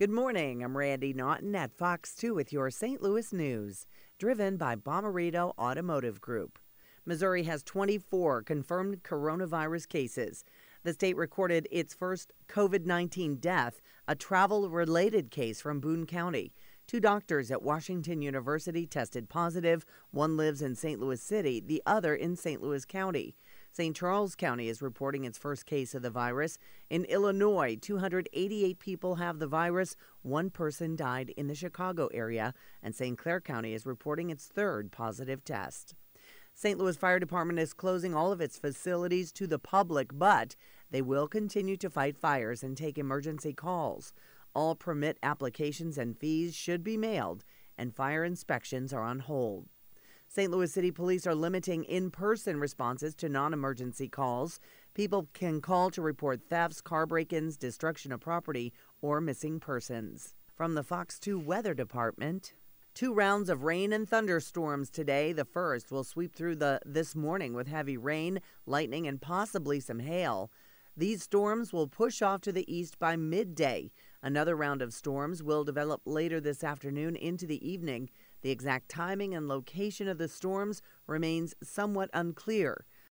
Good morning. I'm Randi Naughton at Fox 2 with your St. Louis news, driven by Bommarito Automotive Group. Missouri has 24 confirmed coronavirus cases. The state recorded its first COVID 19 death, a travel related case from Boone County. Two doctors at Washington University tested positive. One lives in St. Louis City, the other in St. Louis County. St. Charles County is reporting its first case of the virus. In Illinois, 288 people have the virus. One person died in the Chicago area, and St. Clair County is reporting its third positive test. St. Louis Fire Department is closing all of its facilities to the public, but they will continue to fight fires and take emergency calls. All permit applications and fees should be mailed, and fire inspections are on hold. St. Louis City Police are limiting in person responses to non emergency calls. People can call to report thefts, car break ins, destruction of property, or missing persons. From the Fox 2 Weather Department, Two rounds of rain and thunderstorms today. The first will sweep through the this morning with heavy rain, lightning, and possibly some hail. These storms will push off to the east by midday. Another round of storms will develop later this afternoon into the evening. The exact timing and location of the storms remains somewhat unclear.